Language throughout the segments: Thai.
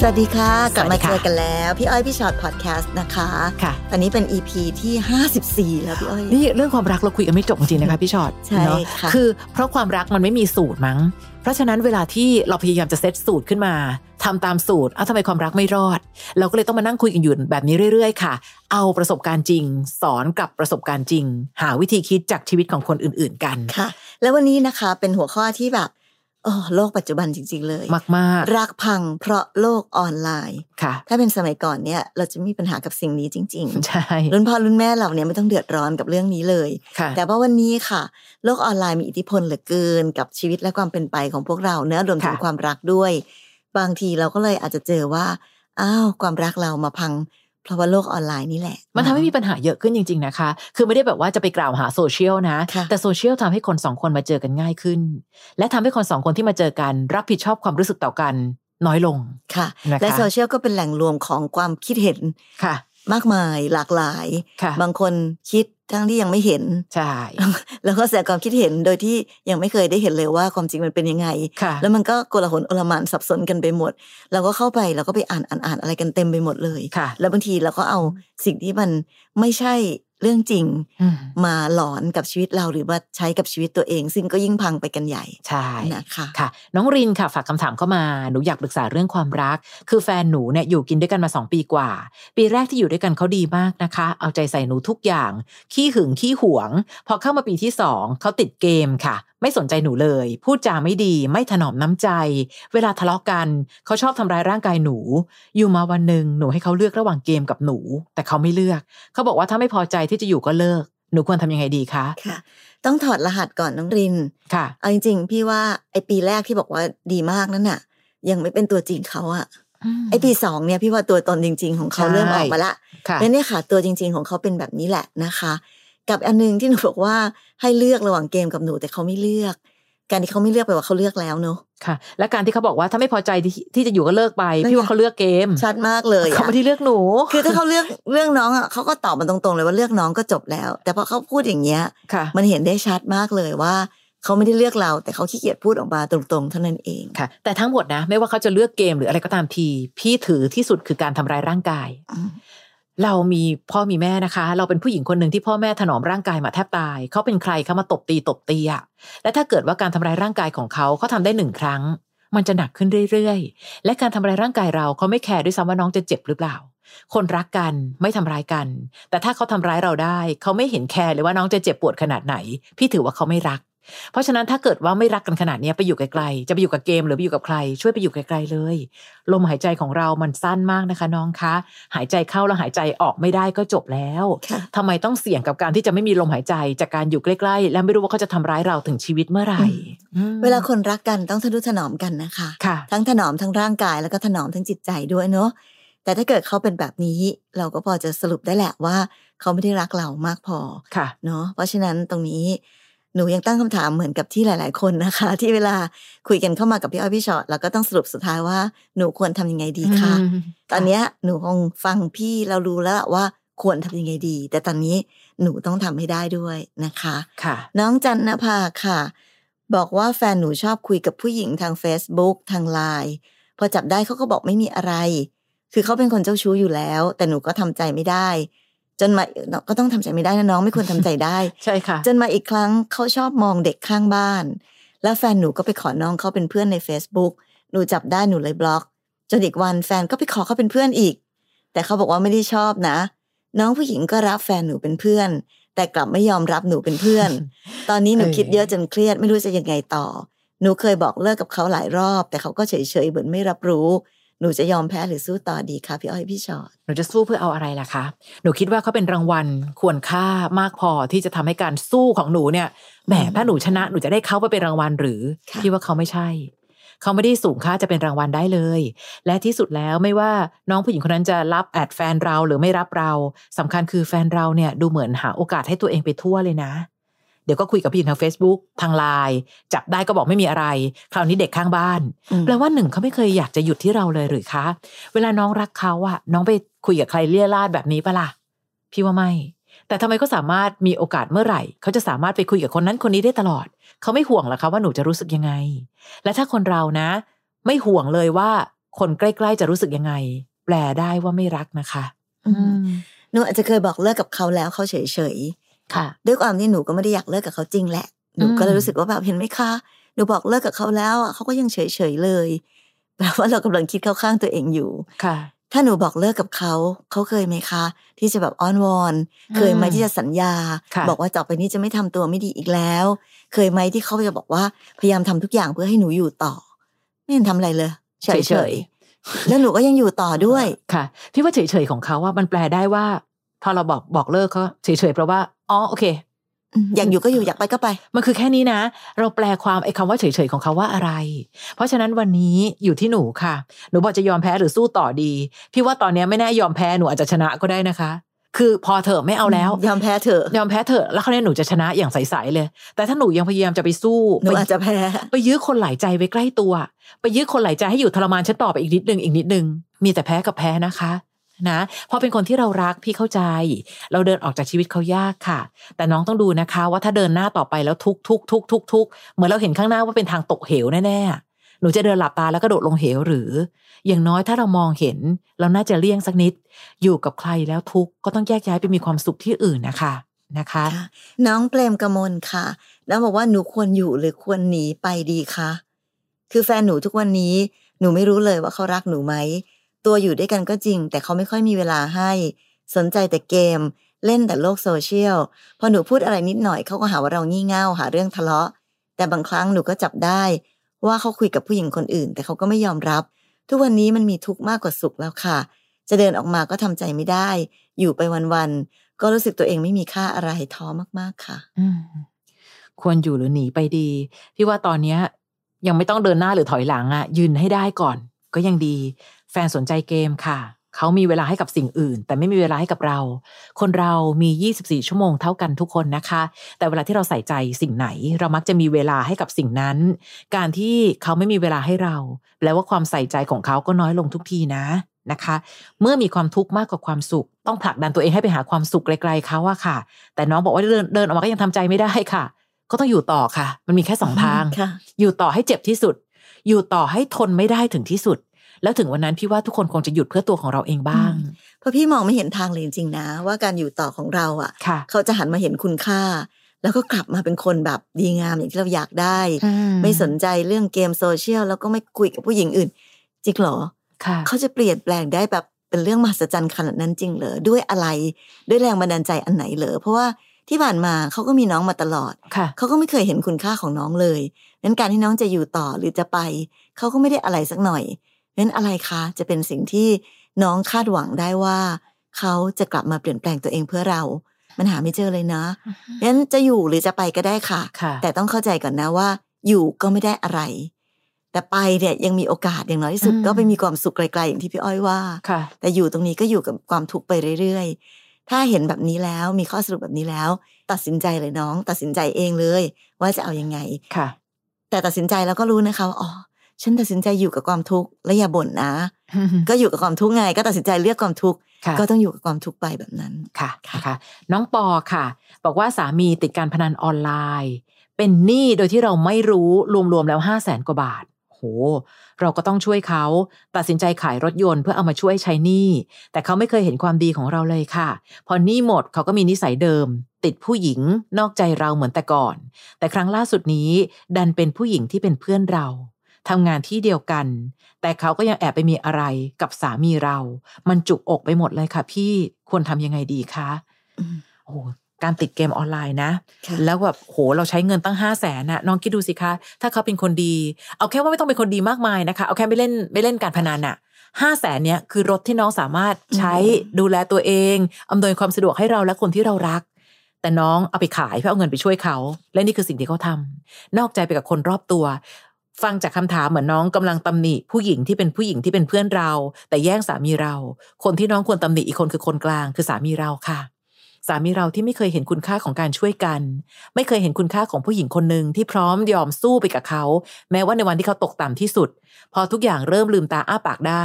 สวัสดีค่ะ กลับมาสวัสดีค่ะเจอกันแล้ว พี่อ้อยพี่ชอตพอดแคสต์นะคะค่ะตอนนี้เป็น EP ที่ 54 แล้วพี่อ้อย นี่เรื่องความรักเราคุยกันไม่จบจริงๆนะคะพี่ชอ็อตใช่เนอะค่ะคือเพราะความรักมันไม่มีสูตรมั้ง เพราะฉะนั้นเวลาที่เราพยายามจะเซตสูตรขึ้นมาทำตามสูตรเอ้าทำไมความรักไม่รอด เราก็เลยต้องมานั่งคุยกันอยู่แบบนี้เรื่อย ๆ ค่ะ เอาประสบการณ์จริง สอนกับประสบการณ์จริง หาวิธีคิดจากชีวิตของคนอื่น ๆกันค่ะ แล้ววันนี้นะคะเป็นหัวข้อที่แบบ โอ้โลกปัจจุบันจริง ๆ เลย มากรักพังเพราะโลกออนไลน์ๆค่ะ ถ้าเป็นสมัยก่อนเนี่ย เราจะไม่มีปัญหากับสิ่งนี้จริงใช่ๆรุ่นพ่อรุ่นแม่เราเนี่ยไม่ต้องเดือดร้อนกับเรื่องนี้เลยค่ะแต่ว่าวันนี้ค่ะ โลกออนไลน์มีอิทธิพลเหลือเกิน กับชีวิตและความเป็นไปของพวกเราเนื้อะรวมถึงค่ะความรักด้วย บางทีเราก็เลยอาจจะเจอว่าอ้าวความรักเรามาพัง เพราะว่าโลกออนไลน์นี่แหละ มันทำให้มีปัญหาเยอะขึ้นจริง ๆนะคะ คือไม่ได้แบบว่าจะไปกล่าวหาโซเชียลนะค่ะแต่โซเชียลทำให้คนสองคนมาเจอกันง่ายขึ้น และทำให้คนสองคนที่มาเจอกัน รับผิดชอบความรู้สึกต่อกันน้อยลงค่ะนะคะและโซเชียลก็เป็นแหล่งรวมของความคิดเห็นค่ะ มากมายหลากหลายค่ะบางคนคิด ทั้งที่ยังไม่เห็นใช่แล้วก็แสดงความคิดเห็นโดยที่ยังไม่เคยได้เห็นเลยว่าความจริงมันเป็นยังไงค่ะแล้วมันก็โกลาหลโอลหมานสับสนกันไปหมด เราก็เข้าไปเราก็ไปอ่านอ่านอ่านอะไรกันเต็มไปหมดเลยค่ะ แล้วบางทีเราก็เอาสิ่งที่มันไม่ใช่ เรื่องจริงอืมมาหลอนกับชีวิตเราหรือว่าใช้กับชีวิตตัวเอง ซึ่งก็ยิ่งพังไปกันใหญ่ใช่นะคะค่ะ น้องรินค่ะฝากคำถามเข้ามาหนูอยากปรึกษาเรื่องความรัก คือแฟนหนูเนี่ยอยู่กินด้วยกันมาสองปีกว่า ปีแรกที่อยู่ด้วยกันเขาดีมากนะคะ เอาใจใส่หนูทุกอย่าง ขี้หึงขี้หวง พอเข้ามาปีที่สองเขาติดเกมค่ะไม่สนใจหนูเลย พูดจาไม่ดี ไม่ถนอมน้ำใจ เวลาทะเลาะกัน เขาชอบทำร้ายร่างกายหนู อยู่มาวันหนึ่งหนูให้เขาเลือกระหว่างเกมกับหนู แต่เขาไม่เลือก เขาบอกว่าถ้าไม่พอใจที่จะอยู่ก็เลิก หนูควรทำยังไงดีคะค่ะ ต้องถอดรหัสก่อนน้องรินค่ะ เอาจริงๆ พี่ว่าไอปีแรกที่บอกว่าดีมากนั่นน่ะ ยังไม่เป็นตัวจริงเขาอะไอปีสองเนี่ยพี่ว่าตัวตนจริง ๆ ของเขาใช่เริ่มออกมาละค่ะแล้วเนี่ยค่ะ ตัวจริง ๆ ของเขาเป็นแบบนี้แหละนะคะ กับอันหนึงที่หนูบอกว่าให้เลือกระหว่างเกมกับหนูแต่เขาไม่เลือก การที่เขาไม่เลือกแปลว่าเขาเลือกแล้วเนอะค่ะ และการที่เขาบอกว่าถ้าไม่พอใจที่ที่จะอยู่ก็เลิกไปนั่นไงพี่ว่าเขาเลือกเกม ชัดมากเลยเขาอะไม่ได้เลือกหนู คือถ้าเขาเลือกเรื่องน้องอะเขาก็ตอบมาตรงๆเลยว่าเลือกน้องก็จบแล้ว แต่พอเขาพูดอย่างเงี้ยค่ะมันเห็นได้ชัดมากเลยว่าเขาไม่ได้เลือกเรา แต่เขาขี้เกียจพูดออกมาตรงๆเท่านั้นเองค่ะ แต่ทั้งหมดนะ ไม่ว่าเขาจะเลือกเกมหรืออะไรก็ตามที พี่ถือที่สุดคือการทำร้ายร่างกายอืม เรามีพ่อมีแม่นะคะ เราเป็นผู้หญิงคนหนึ่งที่พ่อแม่ถนอมร่างกายมาแทบตาย เขาเป็นใครเขามาตบตีตบตีอะและถ้าเกิดว่าการทำร้ายร่างกายของเขาเขาทำได้หนึ่งครั้ง มันจะหนักขึ้นเรื่อยๆ และการทำร้ายร่างกายเราเขาไม่แคร์ด้วยซ้ำว่าน้องจะเจ็บหรือเปล่า คนรักกันไม่ทำร้ายกัน แต่ถ้าเขาทำร้ายเราได้ เขาไม่เห็นแคร์เลยว่าน้องจะเจ็บปวดขนาดไหน พี่ถือว่าเขาไม่รัก เพราะฉะนั้นถ้าเกิดว่าไม่รักกันขนาดเนี้ยไปอยู่ไกลๆจะไปอยู่กับเกมหรือไปอยู่กับใคร ช่วยไปอยู่ไกลๆเลย ลมหายใจของเรามันสั้นมากนะคะน้องคะ หายใจเข้าแล้วหายใจออกไม่ได้ก็จบแล้วค่ะทำไมต้องเสี่ยงกับการที่จะไม่มีลมหายใจจากการอยู่ใกล้ๆ และไม่รู้ว่าเขาจะทำร้ายเราถึงชีวิตเมื่อไหร่อืมเวลาคนรักกันต้องทะนุถนอมกันนะคะค่ะทั้งถนอมทั้งร่างกายแล้วก็ถนอมทั้งจิตใจด้วยเนอะแต่ถ้าเกิดเขาเป็นแบบนี้เราก็พอจะสรุปได้แหละว่า เขาไม่ได้รักเรามากพอค่ะเนาะเพราะฉะนั้นตรงนี้ หนูยังตั้งคำถามเหมือนกับที่หลาย ๆ คนนะคะ ที่เวลาคุยกันเข้ามากับพี่อ้อยพี่ชอตเราก็ต้องสรุปสุดท้ายว่าหนูควรทำยังไงดีคะอืมตอนเนี้ยหนูคงฟังพี่เรารู้แล้วว่าควรทำยังไงดี แต่ตอนนี้หนูต้องทำให้ได้ด้วยนะคะค่ะ น้องจันนภาค่ะ บอกว่าแฟนหนูชอบคุยกับผู้หญิงทาง Facebook ทางไลน์พอจับได้เขาก็บอกไม่มีอะไร คือเขาเป็นคนเจ้าชู้อยู่แล้ว แต่หนูก็ทำใจไม่ได้ จนมาก็ต้องทำใจไม่ได้นะน้องไม่ควรทำใจได้ ใช่ค่ะ จนมาอีกครั้งเขาชอบมองเด็กข้างบ้าน แล้วแฟนหนูก็ไปขอน้องเขาเป็นเพื่อนใน Facebook หนูจับได้หนูเลยบล็อก จนอีกวันแฟนก็ไปขอเขาเป็นเพื่อนอีก แต่เขาบอกว่าไม่ได้ชอบนะ น้องผู้หญิงก็รับแฟนหนูเป็นเพื่อน แต่กลับไม่ยอมรับหนูเป็นเพื่อน ตอนนี้หนูเออคิดเยอะจนเครียดไม่รู้จะยังไงต่อ หนูเคยบอกเลิกกับเขาหลายรอบ แต่เขาก็เฉยๆเหมือนไม่รับรู้ หนูจะยอมแพ้หรือสู้ต่อดีคะพี่อ้อยพี่ชอตหนูจะสู้เพื่อเอาอะไรล่ะคะ หนูคิดว่าเขาเป็นรางวัลควรค่ามากพอที่จะทำให้การสู้ของหนูเนี่ยแหมถ้าหนูชนะหนูจะได้เขาไปเป็นรางวัลหรือค่ะพี่ว่าเขาไม่ใช่เขาไม่ได้สูงค่าจะเป็นรางวัลได้เลย และที่สุดแล้วไม่ว่าน้องผู้หญิงคนนั้นจะรับแอดแฟนเราหรือไม่รับเราสำคัญคือแฟนเราเนี่ยดูเหมือนหาโอกาสให้ตัวเองไปทั่วเลยนะ เดี๋ยวก็คุยกับพี่ทาง Facebook ทางไลน์จับได้ก็บอกไม่มีอะไร คราวนี้เด็กข้างบ้านอืมแปลว่าหนึ่งเขาไม่เคยอยากจะหยุดที่เราเลยหรือคะเวลาน้องรักเขาอะน้องไปคุยกับใครเลี่ยราดแบบนี้ปะล่ะพี่ว่าไม่แต่ทำไมก็สามารถมีโอกาสเมื่อไหร่ เขาจะสามารถไปคุยกับคนนั้นคนนี้ได้ตลอด เขาไม่ห่วงหรอคะว่าหนูจะรู้สึกยังไง และถ้าคนเรานะ ไม่ห่วงเลยว่าคนใกล้ๆจะรู้สึกยังไง แปลได้ว่าไม่รักนะคะอืมหนูอาจจะเคยบอกเลิกกับเขาแล้วเขาเฉยๆ ค่ะด้วยความที่หนูก็ไม่ได้อยากเลิกกับเขาจริงแหละ หนูก็เลยอืมรู้สึกว่าแบบเห็นไหมคะ หนูบอกเลิกกับเขาแล้วอะเขาก็ยังเฉยเฉยๆเลยแปลว่าเรากำลังคิดเข้าข้างตัวเองอยู่ค่ะ ถ้าหนูบอกเลิกกับเขาเขาเคยไหมคะ ที่จะแบบอ้อนวอน เคยไหมที่จะสัญญาค่ะบอกว่าต่อไปนี้จะไม่ทำตัวไม่ดีอีกแล้ว เคยไหมที่เขาจะบอกว่าพยายามทำทุกอย่างเพื่อให้หนูอยู่ต่อ ไม่เห็นทำอะไรเลยเฉยเฉยๆแล้วหนูก็ยังอยู่ต่อด้วยค่ะพี่ว่าเฉยๆของเขาว่ามันแปลได้ว่า พอเราบอกบอกเลิกเขาเฉยๆเพราะว่า อ๋อโอเคอยากอยู่ก็อยู่อยากไปก็ไป มันคือแค่นี้นะ เราแปลความไอ้คำว่าเฉยๆของเขาว่าอะไร เพราะฉะนั้นวันนี้อยู่ที่หนูค่ะ หนูบอกจะยอมแพ้หรือสู้ต่อดี พี่ว่าตอนนี้ไม่แน่ยอมแพ้หนูอาจจะชนะก็ได้นะคะ คือพอเถอะไม่เอาแล้ว ยอมแพ้เถอะยอมแพ้เถอะแล้วคราวนี้หนูจะชนะอย่างใสๆเลย แต่ถ้าหนูยังพยายามจะไปสู้หนูไปอาจจะแพ้ไปยื้อคนหลายใจไว้ใกล้ตัว ไปยื้อคนหลายใจให้อยู่ทรมานฉันต่อไปอีกนิดนึงอีกนิดนึงมีแต่แพ้กับแพ้นะคะ นะพราะเป็นคนที่เรารักพี่เข้าใจ เราเดินออกจากชีวิตเขายากค่ะ แต่น้องต้องดูนะคะ ว่าถ้าเดินหน้าต่อไปแล้วทุกทุกทุกทุกทุกเหมือนเราเห็นข้างหน้าว่าเป็นทางตกเหวแน่ๆหนูจะเดินหลับตาแล้วก็โดดลงเหวหรือ อย่างน้อยถ้าเรามองเห็น เราน่าจะเลี่ยงสักนิด อยู่กับใครแล้วทุกก็ต้องแยกย้ายไปมีความสุขที่อื่นนะคะนะคะค่ะน้องเปรมกมลค่ะ แล้วบอกว่าหนูควรอยู่หรือควรหนีไปดีคะคือแฟนหนูทุกวันนี้หนูไม่รู้เลยว่าเขารักหนูไหม ตัวอยู่ด้วยกันก็จริง แต่เขาไม่ค่อยมีเวลาให้ สนใจแต่เกม เล่นแต่โลกโซเชียล พอหนูพูดอะไรนิดหน่อยเขาก็หาว่าเรางี่เง่าหาเรื่องทะเลาะ แต่บางครั้งหนูก็จับได้ ว่าเขาคุยกับผู้หญิงคนอื่น แต่เขาก็ไม่ยอมรับ ทุกวันนี้มันมีทุกข์มากกว่าสุขแล้วค่ะ จะเดินออกมาก็ทำใจไม่ได้ อยู่ไปวันๆก็รู้สึกตัวเองไม่มีค่าอะไรท้อมากๆค่ะ อืควรอยู่หรือหนีไปดี พี่ว่าตอนเนี้ยยังไม่ต้องเดินหน้าหรือถอยหลังอะยืนให้ได้ก่อน ก็ยังดี ฟนสนใจเกมค่ะ เขามีเวลาให้กับสิ่งอื่น แต่ไม่มีเวลาให้กับเรา คนเรามี 24 ชั่วโมงเท่ากันทุกคนนะคะ แต่เวลาที่เราใส่ใจสิ่งไหน เรามักจะมีเวลาให้กับสิ่งนั้น การที่เขาไม่มีเวลาให้เราแปลว่าความใส่ใจของเขาก็น้อยลงทุกทีนะนะคะ เมื่อมีความทุกข์มากกว่าความสุข ต้องผลักดันตัวเองให้ไปหาความสุขไกลๆเขาอะค่ะ แต่น้องบอกว่าเดินเดินออกมาก็ยังทำใจไม่ได้ค่ะ ก็ต้องอยู่ต่อค่ะ มันมีแค่สองทางค่ะอยู่ต่อให้เจ็บที่สุด อยู่ต่อให้ทนไม่ได้ถึงที่สุด แล้วถึงวันนั้นพี่ว่าทุกคนคงจะหยุดเพื่อตัวของเราเองบ้าง เพราะพี่มองไม่เห็นทางเลยจริงๆนะ ว่าการอยู่ต่อของเราอะค่ะ เขาจะหันมาเห็นคุณค่า แล้วก็กลับมาเป็นคนแบบดีงามอย่างที่เราอยากได้ ไม่สนใจเรื่องเกมโซเชียลแล้วก็ไม่คุยกับผู้หญิงอื่น จริงเหรอค่ะเขาจะเปลี่ยนแปลงได้แบบเป็นเรื่องมหัศจรรย์ขนาดนั้นจริงเหรอด้วยอะไรด้วยแรงบันดาลใจอันไหนเหรอเพราะว่าที่ผ่านมาเขาก็มีน้องมาตลอดค่ะเขาก็ไม่เคยเห็นคุณค่าของน้องเลยนั้นการที่น้องจะอยู่ต่อหรือจะไป เขาก็ไม่ได้อะไรสักหน่อย นั้นอะไรคะจะเป็นสิ่งที่น้องคาดหวังได้ว่าเขาจะกลับมาเปลี่ยนแปลงตัวเองเพื่อเรา มันหาไม่เจอเลยนะนั้นจะอยู่หรือจะไปก็ได้ค่ะค่ะ แต่ต้องเข้าใจก่อนนะว่า อยู่ก็ไม่ได้อะไร แต่ไปเนี่ยยังมีโอกาสอย่างน้อยที่สุดอืมก็ไปมีความสุขไกลๆอย่างที่พี่อ้อยว่าค่ะแต่อยู่ตรงนี้ก็อยู่กับความทุกข์ไปเรื่อยๆ ถ้าเห็นแบบนี้แล้วมีข้อสรุปแบบนี้แล้ว ตัดสินใจเลยน้อง ตัดสินใจเองเลย ว่าจะเอายังไงค่ะ แต่ตัดสินใจแล้วก็รู้นะคะว่าอ๋อ ฉันตัดสินใจอยู่กับความทุกข์และอย่าบ่นนะ ก็อยู่กับความทุกข์ไง ก็ตัดสินใจเลือกความทุกข์ค่ะก็ต้องอยู่กับความทุกข์ไปแบบนั้นค่ะนะคะน้องปอค่ะ บอกว่าสามีติดการพนันออนไลน์ เป็นหนี้โดยที่เราไม่รู้รวมๆแล้วห้าแสนกว่าบาทโห เราก็ต้องช่วยเขาตัดสินใจขายรถยนต์เพื่อเอามาช่วยใช้หนี้ แต่เขาไม่เคยเห็นความดีของเราเลยค่ะ พอหนี้หมดเขาก็มีนิสัยเดิม ติดผู้หญิงนอกใจเราเหมือนแต่ก่อน แต่ครั้งล่าสุดนี้ ดันเป็นผู้หญิงที่เป็นเพื่อนเรา ทำงานที่เดียวกัน แต่เขาก็ยังแอบไปมีอะไรกับสามีเรา มันจุกอกไปหมดเลยค่ะ พี่ควรทำยังไงดีคะอืมโอ้โหการติดเกมออนไลน์นะค่ะแล้วแบบโหเราใช้เงินตั้งห้าแสนน่ะน้องคิดดูสิคะ ถ้าเขาเป็นคนดี เอาแค่ว่าไม่ต้องเป็นคนดีมากมายนะคะ เอาแค่ไม่เล่นไม่เล่นการพนันน่ะห้าแสนเนี้ยคือรถที่น้องสามารถใช้ดูแลตัวเอง อำนวยความสะดวกให้เราและคนที่เรารัก แต่น้องเอาไปขายเพื่อเอาเงินไปช่วยเขา และนี่คือสิ่งที่เขาทำนอกใจไปกับคนรอบตัว ฟังจากคำถามเหมือนน้องกำลังตำหนิผู้หญิงที่เป็นผู้หญิงที่เป็นเพื่อนเรา แต่แย่งสามีเรา คนที่น้องควรตำหนิอีกคนคือคนกลาง คือสามีเราค่ะ สามีเราที่ไม่เคยเห็นคุณค่าของการช่วยกัน ไม่เคยเห็นคุณค่าของผู้หญิงคนหนึ่งที่พร้อมยอมสู้ไปกับเขา แม้ว่าในวันที่เขาตกต่ำที่สุด พอทุกอย่างเริ่มลืมตาอ้าปากได้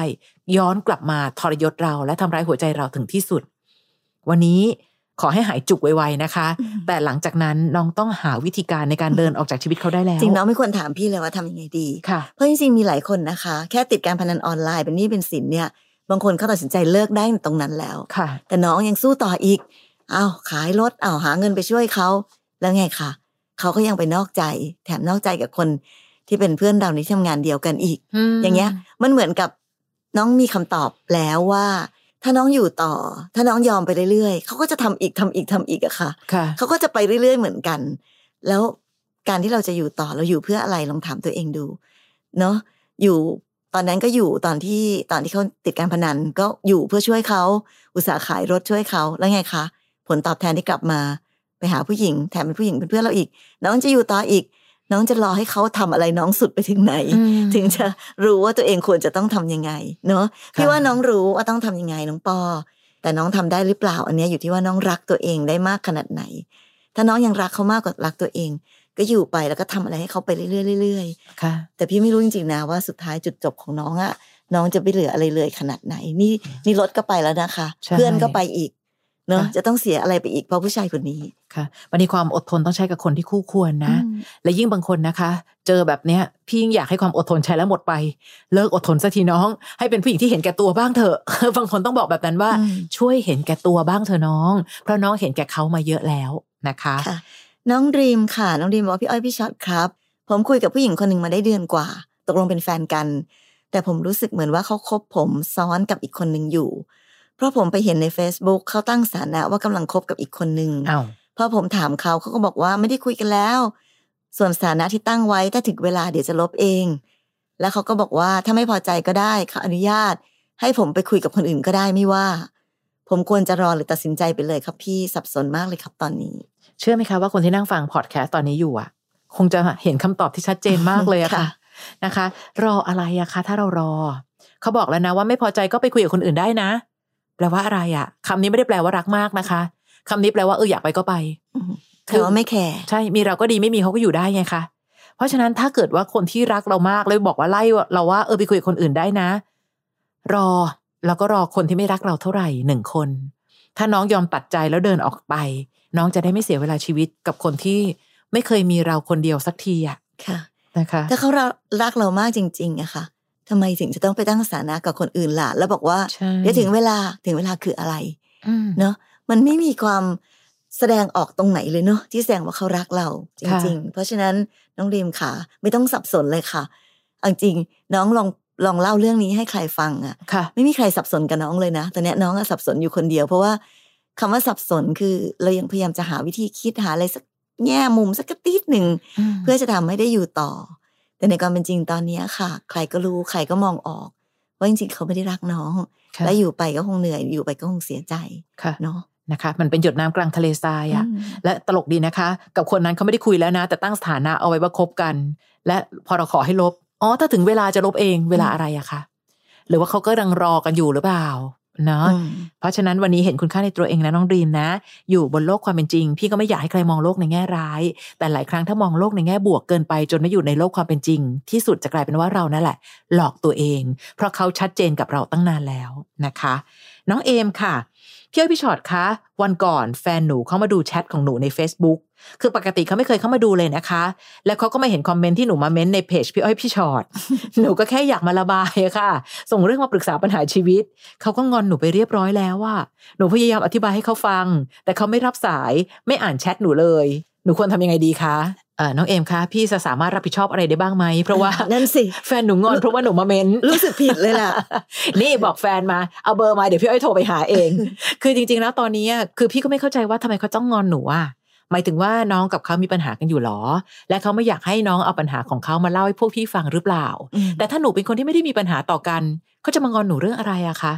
ย้อนกลับมาทรยศเราและทำร้ายหัวใจเราถึงที่สุด วันนี้ ขอให้หายจุกไวๆนะคะ แต่หลังจากนั้นน้องต้องหาวิธีการในการเดินออกจากชีวิตเขาได้แล้ว จริงน้องไม่ควรถามพี่เลยว่าทำยังไงดีค่ะเพราะจริงๆมีหลายคนนะคะ แค่ติดการพนันออนไลน์เป็นหนี้เป็นสินเนี่ย บางคนเขาตัดสินใจเลิกได้ตรงนั้นแล้วค่ะ แต่น้องยังสู้ต่ออีกเอาขายรถเอาหาเงินไปช่วยเขาแล้วไงคะเขาก็ยังไปนอกใจ แถมนอกใจกับคนที่เป็นเพื่อนเราในที่ทำงานเดียวกันอีก อย่างเงี้ย มันเหมือนกับน้องมีคำตอบแล้วว่า ถ้าน้องอยู่ต่อ ถ้าน้องยอมไปเรื่อยๆเขาก็จะทำอีกทำอีกทำอีกอะค่ะค่ะเขาก็จะไปเรื่อยๆเหมือนกัน แล้วการที่เราจะอยู่ต่อเราอยู่เพื่ออะไรลองถามตัวเองดู เนาะอยู่ตอนนั้นก็อยู่ตอนที่ตอนที่เขาติดการพนันก็อยู่เพื่อช่วยเขาอุตสาห์ขายรถช่วยเขาแล้วไงคะผลตอบแทนที่กลับมา ไปหาผู้หญิงแถมเป็นผู้หญิงเป็นเพื่อนเราอีก น้องจะอยู่ต่ออีก น้องจะรอให้เขาทำอะไรน้องสุดไปถึงไหนอืมถึงจะรู้ว่าตัวเองควรจะต้องทำยังไง เนาะพี่ค่ะว่าน้องรู้ว่าต้องทำยังไงน้องปอ แต่น้องทำได้หรือเปล่า อันเนี้ยอยู่ที่ว่าน้องรักตัวเองได้มากขนาดไหน ถ้าน้องยังรักเขามากกว่ารักตัวเอง ก็อยู่ไปแล้วก็ทำอะไรให้เขาไปเรื่อยๆเรื่อยๆค่ะ แต่พี่ไม่รู้จริงๆนะว่าสุดท้ายจุดจบของน้องอะน้องจะไปเหลืออะไรเลยขนาดไหน นี่นี่รถก็ไปแล้วนะคะใช่เพื่อนก็ไปอีก เนาะค่ะจะต้องเสียอะไรไปอีกเพราะผู้ชายคนนี้ค่ะวันนี้ความอดทนต้องใช้กับคนที่คู่ควรนะอืมและยิ่งบางคนนะคะ เจอแบบเนี้ยพี่ยิ่งอยากให้ความอดทนใช้แล้วหมดไป เลิกอดทนสักทีน้อง ให้เป็นผู้หญิงที่เห็นแก่ตัวบ้างเถอะบางคนต้องบอกแบบนั้นว่าอืมช่วยเห็นแก่ตัวบ้างเถอะน้อง เพราะน้องเห็นแก่เขามาเยอะแล้วนะคะค่ะน้องดรีมค่ะ น้องดรีมบอกว่าพี่อ้อยพี่ช็อตครับ ผมคุยกับผู้หญิงคนหนึ่งมาได้เดือนกว่า ตกลงเป็นแฟนกัน แต่ผมรู้สึกเหมือนว่าเขาคบผมซ้อนกับอีกคนหนึ่งอยู่เพ ราะผมไปเห็นใน Facebook เขาตั้งสถานะว่ากำลังคบกับอีกคนหนึ่งอ้าวพอผมถามเขาเขาก็บอกว่าไม่ได้คุยกันแล้ว ส่วนสถานะที่ตั้งไว้ถ้าถึงเวลาเดี๋ยวจะลบเอง แล้วเขาก็บอกว่าถ้าไม่พอใจก็ได้เขาอนุญาต ให้ผมไปคุยกับคนอื่นก็ได้ไม่ว่า ผมควรจะรอหรือตัดสินใจไปเลยครับพี่สับสนมากเลยครับตอนนี้ เชื่อไหมคะว่าคนที่นั่งฟังพอดแคสต์ตอนนี้อยู่อะ คงจะเห็นคำตอบที่ชัดเจนมากเลยอะค่ะค่ะ นะคะ รออะไรอะคะ ถ้าเรารอเขาบอกแล้วนะว่าไม่พอใจก็ไปคุยกับคนอื่นได้นะ แปลว่าอะไรอะคำนี้ไม่ได้แปลว่ารักมากนะคะคำนี้แปลว่าเอออยากไปก็ไปอืมแต่ว่าไม่แคร์ใช่มีเราก็ดีไม่มีเขาก็อยู่ได้ไงคะเพราะฉะนั้นถ้าเกิดว่าคนที่รักเรามากแล้วบอกว่าไล่เราว่าเออไปคุยกับคนอื่นได้นะ รอแล้วก็รอคนที่ไม่รักเราเท่าไหร่หนึ่งคน ถ้าน้องยอมตัดใจแล้วเดินออกไป น้องจะได้ไม่เสียเวลาชีวิตกับคนที่ไม่เคยมีเราคนเดียวสักทีอะค่ะนะคะ ถ้าเขารักเรามากจริงๆอะค่ะ ทำไมถึงจะต้องไปตั้งสถานะกับคนอื่นล่ะ แล้วบอกว่าใช่เดี๋ยวถึงเวลาถึงเวลาคืออะไรอืมเนาะมันไม่มีความแสดงออกตรงไหนเลยเนาะที่แสดงว่าเขารักเราจค่ะริง ๆ เพราะฉะนั้นน้องดีมค่ะไม่ต้องสับสนเลยค่ะเอาจริงน้องลองลองเล่าเรื่องนี้ให้ใครฟังอะค่ะ ไม่มีใครสับสนกับน้องเลยนะตอนเนี้ยน้องอะสับสนอยู่คนเดียว เพราะว่าคำว่าสับสนคือเรายังพยายามจะหาวิธีคิดหาอะไรสักแง่มุมสักกระติดหนึ่งเพื่อจะทำให้ได้อยู่ต่อ แต่ในความเป็นจริงตอนเนี้ยค่ะ ใครก็รู้ใครก็มองออก ว่าจริงๆเขาไม่ได้รักน้องค่ะและอยู่ไปก็คงเหนื่อยอยู่ไปก็คงเสียใจค่ะเนาะนะคะมันเป็นหยดน้ำกลางทะเลทรายอะอืมและตลกดีนะคะ กับคนนั้นเขาไม่ได้คุยแล้วนะ แต่ตั้งสถานะเอาไว้ว่าคบกัน และพอเราขอให้ลบอ๋อถ้าถึงเวลาจะลบเองเวลาอะไรอะคะหรือว่าเขาก็รังรอกันอยู่หรือเปล่า เนาะอืมเพราะฉะนั้นวันนี้เห็นคุณค่าในตัวเองนะน้องดรีมนะ อยู่บนโลกความเป็นจริง พี่ก็ไม่อยากให้ใครมองโลกในแง่ร้าย แต่หลายครั้งถ้ามองโลกในแง่บวกเกินไป จนไม่อยู่ในโลกความเป็นจริง ที่สุดจะกลายเป็นว่าเรานั่นแหละ หลอกตัวเอง เพราะเขาชัดเจนกับเราตั้งนานแล้วนะคะ น้องเอมค่ะ พี่อ้อยพี่ชอตคะ วันก่อนแฟนหนูเข้ามาดูแชทของหนูใน Facebook คือปกติเขาไม่เคยเข้ามาดูเลยนะคะ แล้วเขาก็มาเห็นคอมเมนต์ที่หนูมาเม้นในเพจพี่อ้อยพี่ชอตหนูก็แค่อยากมาระบายะค่ะ ส่งเรื่องมาปรึกษาปัญหาชีวิต เขาก็งอนหนูไปเรียบร้อยแล้วว่า หนูพยายามอธิบายให้เขาฟัง แต่เขาไม่รับสาย ไม่อ่านแชทหนูเลย หนูควรทำยังไงดีคะ น้องเอมคะพี่จะสามารถรับผิดชอบอะไรได้บ้างไหมเพราะว่านั่นสิแฟนหนูงอนเพราะว่าหนูมาเม้นรู้สึกผิดเลยล่ะ นี่บอกแฟนมาเอาเบอร์มาเดี๋ยวพี่อ้อยโทรไปหาเอง คือจริง ๆ แล้วตอนนี้อะคือพี่ก็ไม่เข้าใจว่าทำไมเขาต้องงอนหนูอะหมายถึงว่าน้องกับเขามีปัญหากันอยู่หรอ และเขาไม่อยากให้น้องเอาปัญหาของเขามาเล่าให้พวกพี่ฟังหรือเปล่า แต่ถ้าหนูเป็นคนที่ไม่ได้มีปัญหาต่อกันเขาจะมางอนหนูเรื่องอะไรอะคะ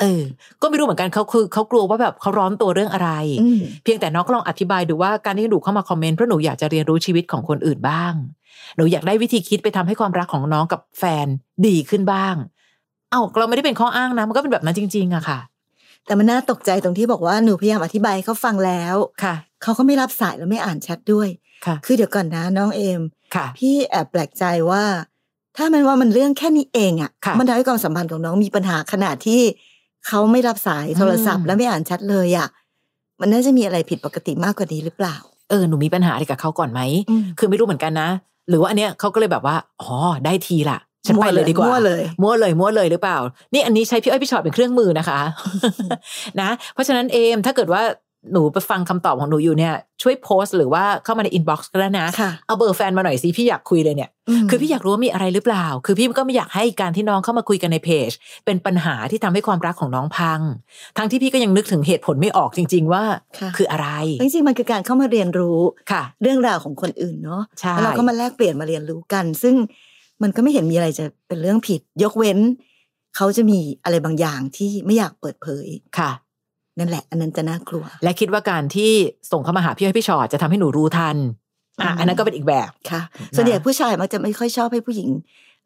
เออ ก็ไม่รู้เหมือนกันเขาคือเขากลัวว่าแบบเขาร้อนตัวเรื่องอะไรอืมเพียงแต่น้องก็ลองอธิบายดูว่าการที่หนูเข้ามาคอมเมนต์เพราะหนูอยากจะเรียนรู้ชีวิตของคนอื่นบ้าง หนูอยากได้วิธีคิดไปทำให้ความรักของน้องกับแฟนดีขึ้นบ้าง เอ้าเราไม่ได้เป็นข้ออ้างนะมันก็เป็นแบบนั้นจริง ๆอะค่ะ แต่มันน่าตกใจตรงที่บอกว่าหนูพยายามอธิบายให้เขาฟังแล้วค่ะเขาก็ไม่รับสายแล้วไม่อ่านแชทด้วยค่ะ คือเดี๋ยวก่อนนะน้องเอมค่ะ พี่แอบแปลกใจว่า ถ้ามันว่ามันเรื่องแค่นี้เองอะค่ะ มันทำให้ความสัมพันธ์ของน้องมีปัญหาขนาดที่ เขาไม่รับสายโทรศัพอืท์มและไม่อ่านแชทเลยอะมันน่าจะมีอะไรผิดปกติมากกว่านี้หรือเปล่า เออหนูมีปัญหาอะไรกับเขาก่อนไหมอืมคือไม่รู้เหมือนกันนะ หรือว่าอันเนี้ยเขาก็เลยแบบว่าอ๋อได้ทีละฉันไปเลยดีกว่า มั่วเลย มั่วเลย มั่วเลยหรือเปล่า นี่อันนี้ใช้พี่อ้อยพี่ชอตเป็นเครื่องมือนะคะ นะ เพราะฉะนั้นเอมถ้าเกิดว่า หนูไปฟังคำตอบของหนูอยู่เนี่ย ช่วยโพสต์หรือว่าเข้ามาใน inbox ก็ได้นะค่ะเอาเบอร์แฟนมาหน่อยสิพี่อยากคุยเลยเนี่ยมคือพี่อยากรู้ว่ามีอะไรหรือเปล่า คือพี่ก็ไม่อยากให้การที่น้องเข้ามาคุยกันในเพจ เป็นปัญหาที่ทำให้ความรักของน้องพัง ทั้งที่พี่ก็ยังนึกถึงเหตุผลไม่ออกจริง ๆ ว่าค่ะคืออะไร จริงๆมันคือการเข้ามาเรียนรู้ค่ะ เรื่องราวของคนอื่นเนาะใช่แล้วเราก็มาแลกเปลี่ยนมาเรียนรู้กัน ซึ่งมันก็ไม่เห็นมีอะไรจะเป็นเรื่องผิด ยกเว้น เขาจะมีอะไรบางอย่างที่ไม่อยากเปิดเผยค่ะ นั่นแหละ อันนั้นจะน่ากลัว และคิดว่าการที่ส่งเข้ามาหาพี่อ้อยพี่ชอตจะทำให้หนูรู้ทันอะอืมอันนั้นก็เป็นอีกแบบค่ะ ส่วนใหญ่ผู้ชายมักจะไม่ค่อยชอบให้ผู้หญิง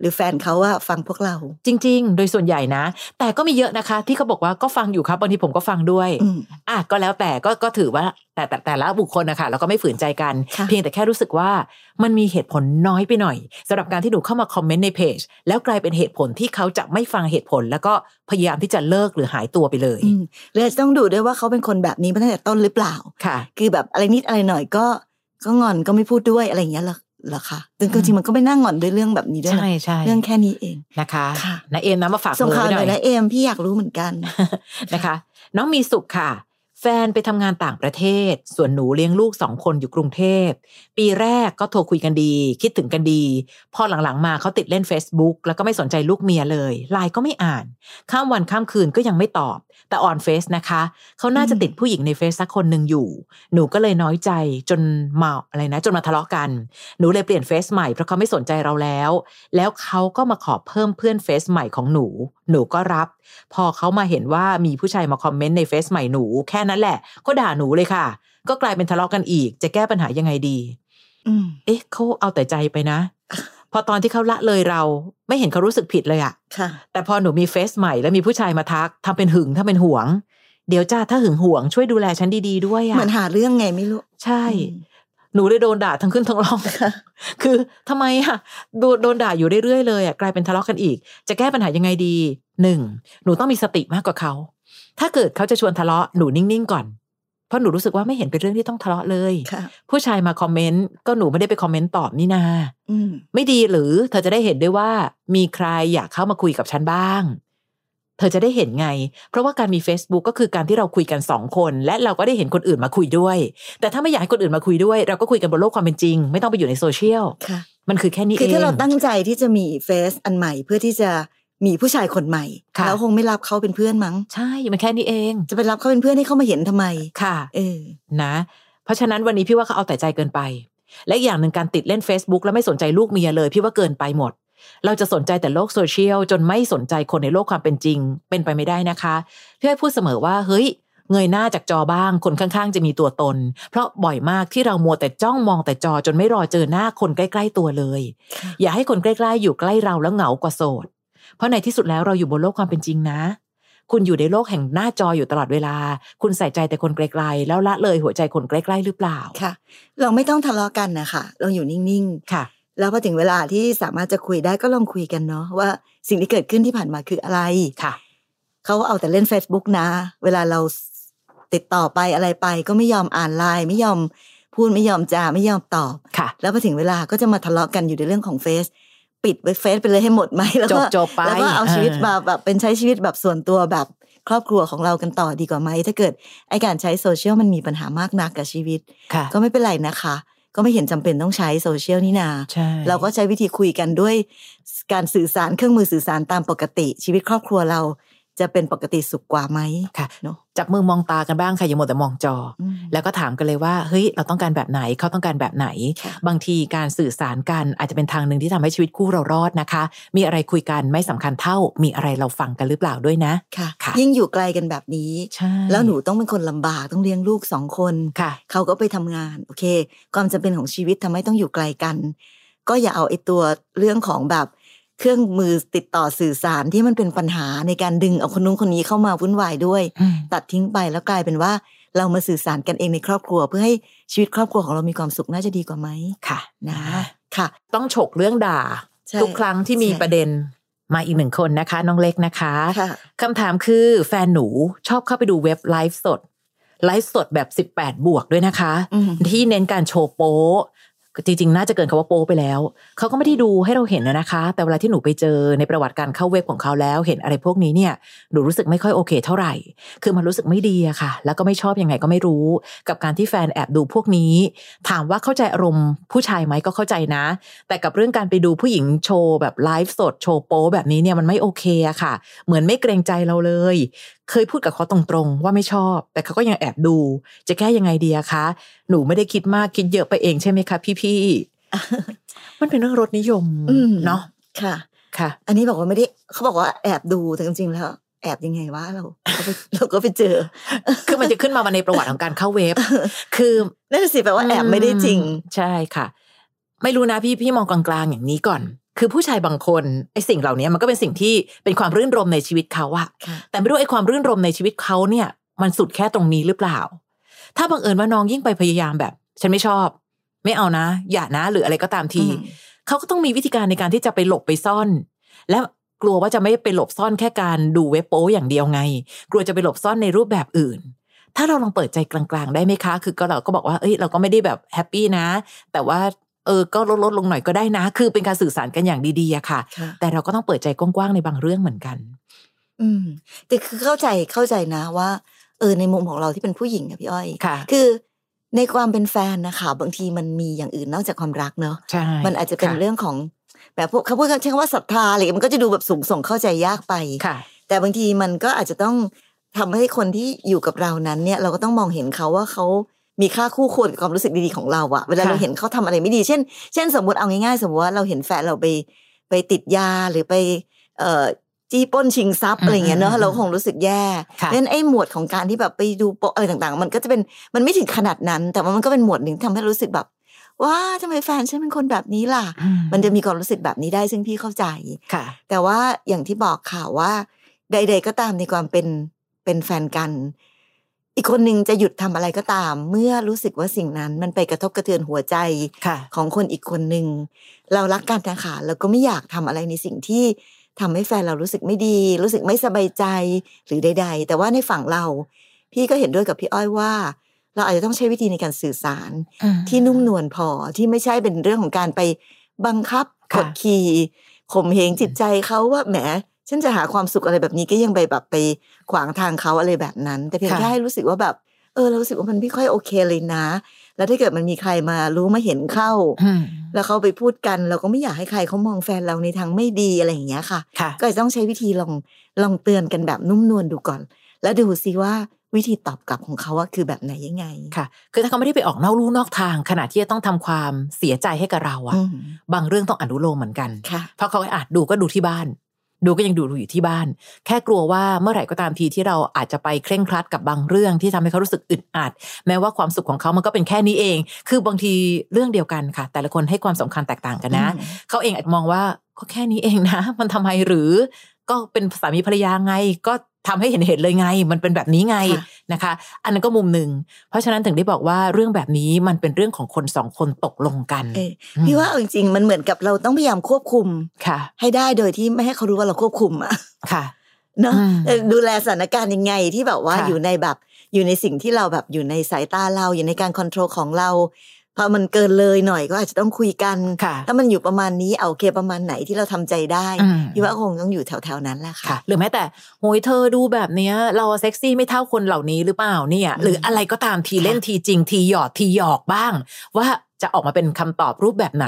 หรือแฟนเขาว่าฟังพวกเรา จริง ๆ โดยส่วนใหญ่นะ แต่ก็มีเยอะนะคะ ที่เขาบอกว่าก็ฟังอยู่ครับบางทีผมก็ฟังด้วยอืมอะก็แล้วแต่ก็ก็ถือว่าแต่แต่แต่ละบุคคลนะคะเราก็ไม่ฝืนใจกันค่ะเพียงแต่แค่รู้สึกว่ามันมีเหตุผลน้อยไปหน่อยสำหรับการที่หนูเข้ามาคอมเมนต์ในเพจแล้วกลายเป็นเหตุผลที่เขาจะไม่ฟังเหตุผล แล้วก็พยายามที่จะเลิกหรือหายตัวไปเลยอืมเลยต้องดูด้วยว่าเขาเป็นคนแบบนี้มาตั้งแต่ต้นหรือเปล่าค่ะ คือแบบอะไรนิดอะไรหน่อยก็ก็งอนก็ไม่พูดด้วยอะไรอย่างเงี้ยเหรอเหรอคะจริงอืมจริงๆมันก็ไม่นั่งงอนด้วยเรื่องแบบนี้ด้วยนะใช่ใช่เรื่องแค่นี้เองนะคะค่ะนะเอมนะมาฝากส่งเบอร์ข่าวไว้หหน่น่ออยยนะเอมพี่อยากรู้เหมือนกันนะคะ น้องมีสุขค่ะ แฟนไปทำงานต่างประเทศ ส่วนหนูเลี้ยงลูกสองคนอยู่กรุงเทพ ปีแรกก็โทรคุยกันดี คิดถึงกันดี พอหลังๆมาเขาติดเล่น Facebook แล้วก็ไม่สนใจลูกเมียเลยไลน์ก็ไม่อ่าน ข้ามวันข้ามคืนก็ยังไม่ตอบ แต่ on เฟซนะคะ เขาน่าจะติดผู้หญิงในเฟซสักคนหนึ่งอยู่ หนูก็เลยน้อยใจจนมาอะไรนะ จนมาทะเลาะกัน หนูเลยเปลี่ยนเฟซใหม่เพราะเขาไม่สนใจเราแล้ว แล้วเขาก็มาขอเพิ่มเพื่อนเฟซใหม่ของหนูหนูก็รับ พอเขามาเห็นว่ามีผู้ชายมาคอมเมนต์ในเฟซใหม่หนู แค่นั้นแหละก็ด่าหนูเลยค่ะ ก็กลายเป็นทะเลาะกันอีก จะแก้ปัญหายังไงดีอืมเอ๊ะเขาเอาแต่ใจไปนะ พอตอนที่เขาละเลยเรา ไม่เห็นเขารู้สึกผิดเลยอะค่ะ แต่พอหนูมีเฟซใหม่แล้วมีผู้ชายมาทักทำเป็นหึงทำเป็นหวง เดี๋ยวจ้าถ้าหึงหวงช่วยดูแลฉันดีๆด้วยอะเหมือนหาเรื่องไงไม่รู้ ใช่อืม หนูเลยโดนด่าทั้งขึ้นทั้งลงค่ะคือทำไมอะโดนโดนด่าอยู่เรื่อยๆเลยอะกลายเป็นทะเลาะกันอีก จะแก้ปัญหายังไงดีหนึ่งหนูต้องมีสติมากกว่าเขาถ้าเกิดเขาจะชวนทะเลาะหนูนิ่งๆก่อน เพราะหนูรู้สึกว่าไม่เห็นเป็นเรื่องที่ต้องทะเลาะเลยค่ะผู้ชายมาคอมเมนต์ก็หนูไม่ได้ไปคอมเมนต์ตอบนี่นาอืมไม่ดีหรือเธอจะได้เห็นด้วยว่ามีใครอยากเข้ามาคุยกับฉันบ้าง เธอจะได้เห็นไง เพราะว่าการมี Facebook ก็คือการที่เราคุยกันสองคน และเราก็ได้เห็นคนอื่นมาคุยด้วย แต่ถ้าไม่อยากให้คนอื่นมาคุยด้วย เราก็คุยกันบนโลกความเป็นจริง ไม่ต้องไปอยู่ในโซเชียลค่ะมันคือแค่นี้คือเองถ้าเราตั้งใจที่จะมีเฟซอันใหม่เพื่อที่จะมีผู้ชายคนใหม่ค่ะเราคงไม่รับเขาเป็นเพื่อนมั้ง ใช่มันแค่นี้เอง จะไปรับเขาเป็นเพื่อนให้เขามาเห็นทำไมค่ะ เออนะ เพราะฉะนั้นวันนี้พี่ว่าเขาเอาแต่ใจเกินไป และอีกอย่างหนึ่งการติดเล่น Facebook แล้วไม่สนใจลูกเมียเลย พี่ว่าเกินไปหมด เราจะสนใจแต่โลกโซเชียลจนไม่สนใจคนในโลกความเป็นจริง เป็นไปไม่ได้นะคะพี่อ้อยพูดเสมอว่าเฮ้ยเงยหน้าจากจอบ้าง คนข้างๆ จะมีตัวตน เพราะบ่อยมากที่เรามัวแต่จ้องมองแต่จอจนไม่รอเจอหน้าคนใกล้ๆตัวเลยค่ะอย่าให้คนใกล้ๆอยู่ใกล้เราแล้วเหงากว่าโสด เพราะในที่สุดแล้วเราอยู่บนโลกความเป็นจริงนะ คุณอยู่ในโลกแห่งหน้าจออยู่ตลอดเวลา คุณใส่ใจแต่คนไกลๆ แล้วละเลยหัวใจคนใกล้ๆหรือเปล่าค่ะ เราไม่ต้องทะเลาะกันนะคะเราอยู่นิ่งค่ะๆ แล้วพอถึงเวลาที่สามารถจะคุยได้ก็ลองคุยกันเนาะว่าสิ่งที่เกิดขึ้นที่ผ่านมาคืออะไรค่ะเขาเอาแต่เล่น Facebook นะ เวลาเราติดต่อไปอะไรไป ก็ไม่ยอมอ่านไลน์ไม่ยอมพูดไม่ยอมจาไม่ยอมตอบค่ะ แล้วพอถึงเวลาก็จะมาทะเลาะกันอยู่ในเรื่องของเฟซปิดไว้เฟซไปเลยให้หมดไหมแล้วก็จบๆไปแล้วก็เอาเออชีวิตมาแบบเป็นใช้ชีวิตแบบส่วนตัวแบบครอบครัวของเรากันต่อดีกว่าไหมถ้าเกิดไอการใช้โซเชียลมันมีปัญหามากนักกับชีวิตค่ะก็ไม่เป็นไรนะคะ ก็ไม่เห็นจำเป็นต้องใช้โซเชียลนี่นาใช่เราก็ใช้วิธีคุยกันด้วยการสื่อสารเครื่องมือสื่อสารตามปกติชีวิตครอบครัวเรา จะเป็นปกติสุขกว่าไหมค่ะเนาะจับมือมองตากันบ้างค่ะอย่ามัวแต่มองจออืมแล้วก็ถามกันเลยว่าเฮ้ยเราต้องการแบบไหนเขาต้องการแบบไหนค่ะบางทีการสื่อสารกันอาจจะเป็นทางหนึ่งที่ทำให้ชีวิตคู่เรารอดนะคะ มีอะไรคุยกันไม่สำคัญเท่า มีอะไรเราฟังกันหรือเปล่าด้วยนะค่ะค่ะยิ่งอยู่ไกลกันแบบนี้ใช่แล้วหนูต้องเป็นคนลำบากต้องเลี้ยงลูกสองคนค่ะเขาก็ไปทำงานโอเค ความจำเป็นของชีวิตทำให้ต้องอยู่ไกลกัน ก็อย่าเอาไอ้ตัวเรื่องของแบบ เครื่องมือติดต่อสื่อสารที่มันเป็นปัญหาในการดึงเอาคนนู้นคนนี้เข้ามาวุ่นวายด้วยอืมตัดทิ้งไปแล้วกลายเป็นว่าเรามาสื่อสารกันเองในครอบครัว เพื่อให้ชีวิตครอบครัวของเรามีความสุขน่าจะดีกว่าไหมค่ะ นะค่ะ ต้องฉกเรื่องด่าใช่ทุกครั้งที่มีใช่ประเด็นมาอีกหนึ่งคนนะคะ น้องเล็กนะคะค่ะคำถามคือแฟนหนูชอบเข้าไปดูเว็บไลฟ์สดไลฟ์สดแบบ 18 บวกด้วยนะคะอืมที่เน้นการโชว์โป๊ะ จริงๆ น่าจะเกินคำว่าโป๊ไปแล้ว เขาก็ไม่ได้ดูให้เราเห็นนะคะ แต่เวลาที่หนูไปเจอในประวัติการเข้าเว็บของเขาแล้ว เห็นอะไรพวกนี้เนี่ยหนูรู้สึกไม่ค่อยโอเค เท่าไหร่ คือมันรู้สึกไม่ดีอะค่ะ แล้วก็ไม่ชอบยังไงก็ไม่รู้ กับการที่แฟนแอบดูพวกนี้ ถามว่าเข้าใจอารมณ์ผู้ชายไหมก็เข้าใจนะ แต่กับเรื่องการไปดูผู้หญิงโชว์แบบไลฟ์สดโชว์โป๊แบบนี้เนี่ยมันไม่โอเคอะค่ะ เหมือนไม่เกรงใจเราเลย เคยพูดกับเขาตรงๆ ว่าไม่ชอบ แต่เขาก็ยังแอบดู จะแก้ยังไงดีอะคะ หนูไม่ได้คิดมากคิดเยอะไปเองใช่ไหมคะพี่ๆมันเป็นเรื่องรสนิยมอืมเนาะค่ะ ค่ะ อันนี้บอกว่าไม่ได้เขาบอกว่าแอบดูแต่จริงๆแล้วแอบยังไงวะเราเราไปเราก็ไปเจอ คือมันจะขึ้นมาในประวัติของการเข้าเว็บ คือนั่นนะสิแปลว่าแอบไม่ได้จริง ใช่ค่ะ ไม่รู้นะพี่พี่มองกลางๆอย่างนี้ก่อน คือผู้ชายบางคนไอ้สิ่งเหล่านี้มันก็เป็นสิ่งที่เป็นความรื่นรมในชีวิตเขาอะค่ะแต่ไม่รู้ไอ้ความรื่นรมในชีวิตเขาเนี่ย มันสุดแค่ตรงนี้หรือเปล่า ถ้าบังเอิญว่าน้องยิ่งไปพยายามแบบ ฉันไม่ชอบ ไม่เอานะ อย่านะหรืออะไรก็ตามทีอืมเขาก็ต้องมีวิธีการในการที่จะไปหลบไปซ่อน และกลัวว่าจะไม่ไปหลบซ่อนแค่การดูเว็บโป๊อย่างเดียวไง กลัวจะไปหลบซ่อนในรูปแบบอื่น ถ้าเราลองเปิดใจกลางๆ ได้ไหมคะ คือก็เราก็บอกว่าเอ้ยเราก็ไม่ได้แบบ happy นะ แต่ว่า เออก็ลดลดลงหน่อยก็ได้นะ คือเป็นการสื่อสารกันอย่างดีๆอะค่ะค่ะ แต่เราก็ต้องเปิดใจกว้างๆในบางเรื่องเหมือนกัน อืม แต่คือเข้าใจเข้าใจนะว่า เออในมุมของเราที่เป็นผู้หญิงอะพี่อ้อยค่ะ คือในความเป็นแฟนนะคะบางทีมันมีอย่างอื่นนอกจากความรักเนอะใช่มันอาจจะเป็นค่เรื่องของแบบพวกเขาพูดกันใช้คำว่าศรัทธาอะไรอย่างเงี้ยมันก็จะดูแบบสูงส่งเข้าใจยากไปค่ะ แต่บางทีมันก็อาจจะต้องทำให้คนที่อยู่กับเรานั้นเนี่ย เราก็ต้องมองเห็นเขาว่าเขา มีค่าคู่ควรกับความรู้สึกดีๆของเราอะเวลาค่ะเราเห็นเขาทำอะไรไม่ดี เช่น เช่น สมมติเอาง่ายๆ สมมติว่าเราเห็นแฟนเราไปไปติดยาหรือไป เอ่อจี้ปล้นชิงทรัพย์อะไรอย่างเงี้ยเนอะเราคงรู้สึกแย่ค่ะเพราะฉะนั้นไอ้หมวดของการที่แบบไปดูโปะอะไรต่างๆ มันก็จะเป็นมันไม่ถึงขนาดนั้น แต่ว่ามันก็เป็นหมวดหนึ่งที่ทำให้รู้สึกแบบว้าทำไมแฟนฉันเป็นคนแบบนี้ล่ะอืมันจะมีความรู้สึกแบบนี้ได้ซึ่งพี่เข้าใจค่ะ แต่ว่าอย่างที่บอกค่ะว่า ใด ๆ ก็ตามในความเป็นเป็นแฟนกัน อีกคนหนึ่งจะหยุดทำอะไรก็ตาม เมื่อรู้สึกว่าสิ่งนั้นมันไปกระทบกระเทือนหัวใจค่ะของคนอีกคนหนึ่งเรารักกันนะคะเราก็ไม่อยากทำอะไรในสิ่งที่ทำให้แฟนเรารู้สึกไม่ดี รู้สึกไม่สบายใจหรือใด ๆ แต่ว่าในฝั่งเรา พี่ก็เห็นด้วยกับพี่อ้อยว่า เราอาจจะต้องใช้วิธีในการสื่อสาร ที่นุ่มนวลพอที่ไม่ใช่เป็นเรื่องของการไปบังคับกค่ะดขี่ข่มเหงจิตใจเขาว่าแหม ฉันจะหาความสุขอะไรแบบนี้ก็ยังไปแบบไปขวางทางเขาอะไรแบบนั้น แต่เพียงค่ะแค่ให้รู้สึกว่าแบบ เออเรารู้สึกว่ามันไม่ค่อยโอเคเลยนะ แล้วถ้าเกิดมันมีใครมารู้มาเห็นเข้าอืมแล้วเขาไปพูดกัน เราก็ไม่อยากให้ใครเขามองแฟนเราในทางไม่ดีอะไรอย่างเงี้ยค่ะค่ะ ก็จะต้องใช้วิธีลองลองเตือนกันแบบนุ่มนวลดูก่อน แล้วดูซิว่าวิธีตอบกลับของเขาว่าคือแบบไหนยังไงค่ะ คือถ้าเขาไม่ได้ไปออกนอกลู่นอกทาง ขณะที่จะต้องทำความเสียใจให้กับเราอะอืมบางเรื่องต้องอนุโลมเหมือนกันค่ะเพราะเขาอาจดูก็ดูที่บ้าน ดูก็ยังดูอยู่ที่บ้าน แค่กลัวว่าเมื่อไหร่ก็ตามทีที่เราอาจจะไปเคร่งครัดกับบางเรื่องที่ทำให้เขารู้สึกอึดอัด แม้ว่าความสุขของเขามันก็เป็นแค่นี้เอง คือบางทีเรื่องเดียวกันค่ะ แต่ละคนให้ความสำคัญแตกต่างกันนะอืมเขาเองอาจมองว่าก็แค่นี้เองนะ มันทำไมหรือ ก็เป็นสามีภรรยาไงก็ ทำให้เห็นเห็นเลยไง มันเป็นแบบนี้ไงค่ะนะคะ อันนั้นก็มุมหนึ่ง เพราะฉะนั้นถึงได้บอกว่าเรื่องแบบนี้มันเป็นเรื่องของคนสองคนตกลงกันเออพี่ว่าเอาจริงๆมันเหมือนกับเราต้องพยายามควบคุมค่ะ ให้ได้โดยที่ไม่ให้เขารู้ว่าเราควบคุมอะค่ะเนาะอืมเออดูแลสถานการณ์ยังไงที่แบบว่าค่ะอยู่ในแบบอยู่ในสิ่งที่เราแบบอยู่ในสายตาเราอยู่ในการค o n t r o l ของเรา พอมันเกินเลยหน่อยก็อาจจะต้องคุยกันค่ะถ้ามันอยู่ประมาณนี้เอาโอเคประมาณไหนที่เราทำใจได้อืมพี่ว่าคงต้องอยู่แถวๆนั้นแหละค่ะค่ะ หรือแม้แต่โหยเธอดูแบบเนี้ย เราเซ็กซี่ไม่เท่าคนเหล่านี้หรือเปล่าเนี่ยอืมหรืออะไรก็ตามทีค่ะเล่นทีจริงทีหยอดทีหยอกบ้าง ว่าจะออกมาเป็นคำตอบรูปแบบไหน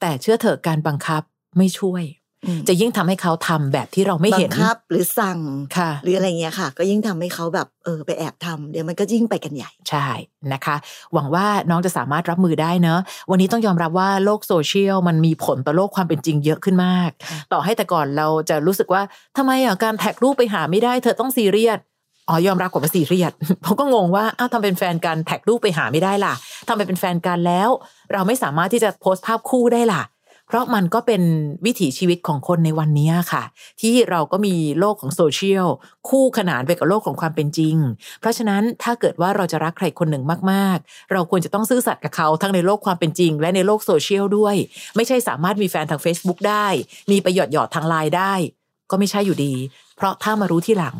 แต่เชื่อเถอะการบังคับไม่ช่วยอืม จะยิ่งทำให้เขาทำแบบที่เราไม่เห็นบังคับ หรือสั่งค่ะ หรืออะไรเงี้ยค่ะ ก็ยิ่งทำให้เขาแบบเออไปแอบทำเดี๋ยวมันก็ยิ่งไปกันใหญ่ใช่นะคะ หวังว่าน้องจะสามารถรับมือได้เนอะวันนี้ต้องยอมรับว่าโลกโซเชียลมันมีผลต่อโลกความเป็นจริงเยอะขึ้นมากค่ะต่อให้แต่ก่อนเราจะรู้สึกว่าทำไมอะการ tag รูปไปหาไม่ได้ เธอต้องซีเรียสอ๋อยอมรับว่าซีเรียสเขาก็งงว่าอ้าวทำเป็นแฟนกันแท็กรูปไปหาไม่ได้ล่ะทำไปเป็นแฟนกันแล้ว เราไม่สามารถที่จะโพสต์ภาพคู่ได้ล่ะ เพราะมันก็เป็นวิถีชีวิตของคนในวันนี้ค่ะ ที่เราก็มีโลกของโซเชียลคู่ขนานไปกับโลกของความเป็นจริง เพราะฉะนั้นถ้าเกิดว่าเราจะรักใครคนหนึ่งมากๆ เราควรจะต้องซื่อสัตย์กับเขาทั้งในโลกความเป็นจริง และในโลกโซเชียลด้วย ไม่ใช่สามารถมีแฟนทาง Facebook ได้ มีไปหยอดหยอดทางไลน์ได้ ก็ไม่ใช่อยู่ดี เพราะถ้ามารู้ที่หลัง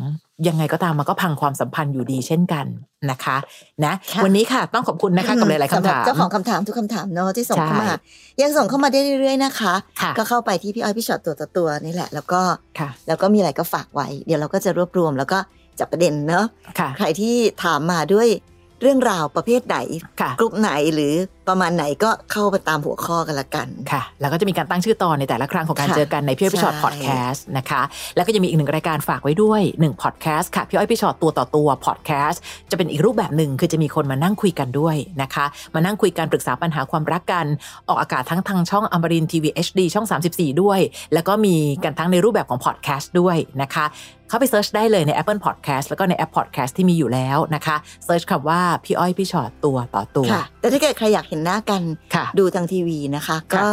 ยังไงก็ตามมันก็พังความสัมพันธ์อยู่ดีเช่นกันนะคะ นะค่ะวันนี้ค่ะต้องขอบคุณนะคะกับหลายๆสำหคำรับถามเจ้าของคำถามทุกคำถามเนาะที่ส่งเข้ามาใช่ยังส่งเข้ามาได้เรื่อยๆนะคะค่ะก็เข้าไปที่พี่อ้อยพี่ชอตตัวต่อตัวนี่แหละ แล้วก็ค่ะแล้วก็มีอะไรก็ฝากไว้ เดี๋ยวเราก็จะรวบรวมแล้วก็จับประเด็นเนาะค่ะใครที่ถามมาด้วยเรื่องราวประเภทไหนค่ะกลุ่มไหนหรือ ประมาณไหนก็เข้าไปตามหัวข้อกันละกันค่ะ แล้วก็จะมีการตั้งชื่อตอนในแต่ละครั้งของการค่ะเจอกันในพี่อ้อยพี่ชอตใช่พอดแคสต์นะคะ แล้วก็จะมีอีกหนึ่งรายการฝากไว้ด้วยหนึ่งพอดแคสต์ค่ะพี่อ้อยพี่ชอตตัวต่อตัวพอดแคสต์จะเป็นอีกรูปแบบหนึ่งคือจะมีคนมานั่งคุยกันด้วยนะคะ มานั่งคุยกันปรึกษาปัญหาความรักกัน ออกอากาศทั้งทางช่องอมรินทร์ทีวี HD ช่อง 34 ด้วย แล้วก็มีกันทั้งในรูปแบบของพอดแคสต์ด้วยนะคะเข้าไป search ได้เลยใน Apple Podcast แล้วก็ในแอป Podcast ที่มีอยู่แล้วนะคะ search คำว่าพี่อ้อยพี่ชอตตัวต่อตัวค่ะแต่ถ้าเกิดใครอยากเห็นหน้ากันค่ะดูทางทีวีนะคะ ก็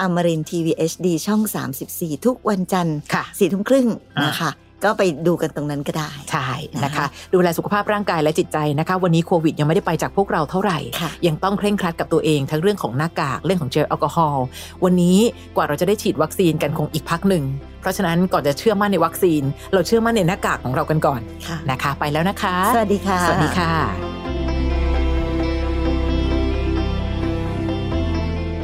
อมรินทีวีเอชดีช่อง 34 ทุกวันจันทร์ค่ะสี่ทุ่มครึ่งอ่านนะคะก็ไปดูกันตรงนั้นก็ได้ ใช่นะนะคะคะ ดูแลสุขภาพร่างกายและจิตใจนะคะ วันนี้โควิดยังไม่ได้ไปจากพวกเราเท่าไหร่ค่ะยังต้องเคร่งครัดกับตัวเองทั้งเรื่องของหน้ากากเรื่องของเจลแอลกอฮอล์วันนี้กว่าเราจะได้ฉีดวัคซีนกันคงอีกพักหนึ่ง เพราะฉะนั้นก่อนจะเชื่อมั่นในวัคซีน เราเชื่อมั่นในหน้ากากของเรากันก่อนค่ะนะคะ ไปแล้วนะคะ สวัสดีค่ะ สวัสดีค่ะ